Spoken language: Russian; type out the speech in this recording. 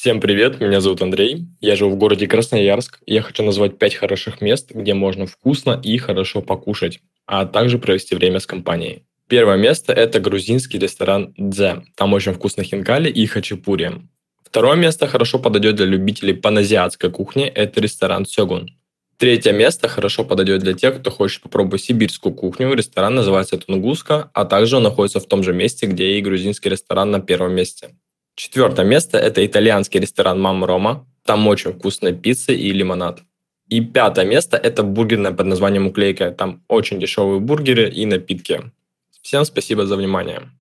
Всем привет, меня зовут Андрей, я живу в городе Красноярск. Я хочу назвать пять хороших мест, где можно вкусно и хорошо покушать, а также провести время с компанией. Первое место – это грузинский ресторан «Дзе». Там очень вкусно хинкали и хачапури. Второе место хорошо подойдет для любителей паназиатской кухни – это ресторан «Сёгун». Третье место хорошо подойдет для тех, кто хочет попробовать сибирскую кухню. Ресторан называется «Тунгуска», а также он находится в том же месте, где и грузинский ресторан на первом месте. Четвертое место – это итальянский ресторан «Мама Рома». Там очень вкусная пицца и лимонад. И пятое место – это бургерное под названием «Уклейка». Там очень дешевые бургеры и напитки. Всем спасибо за внимание.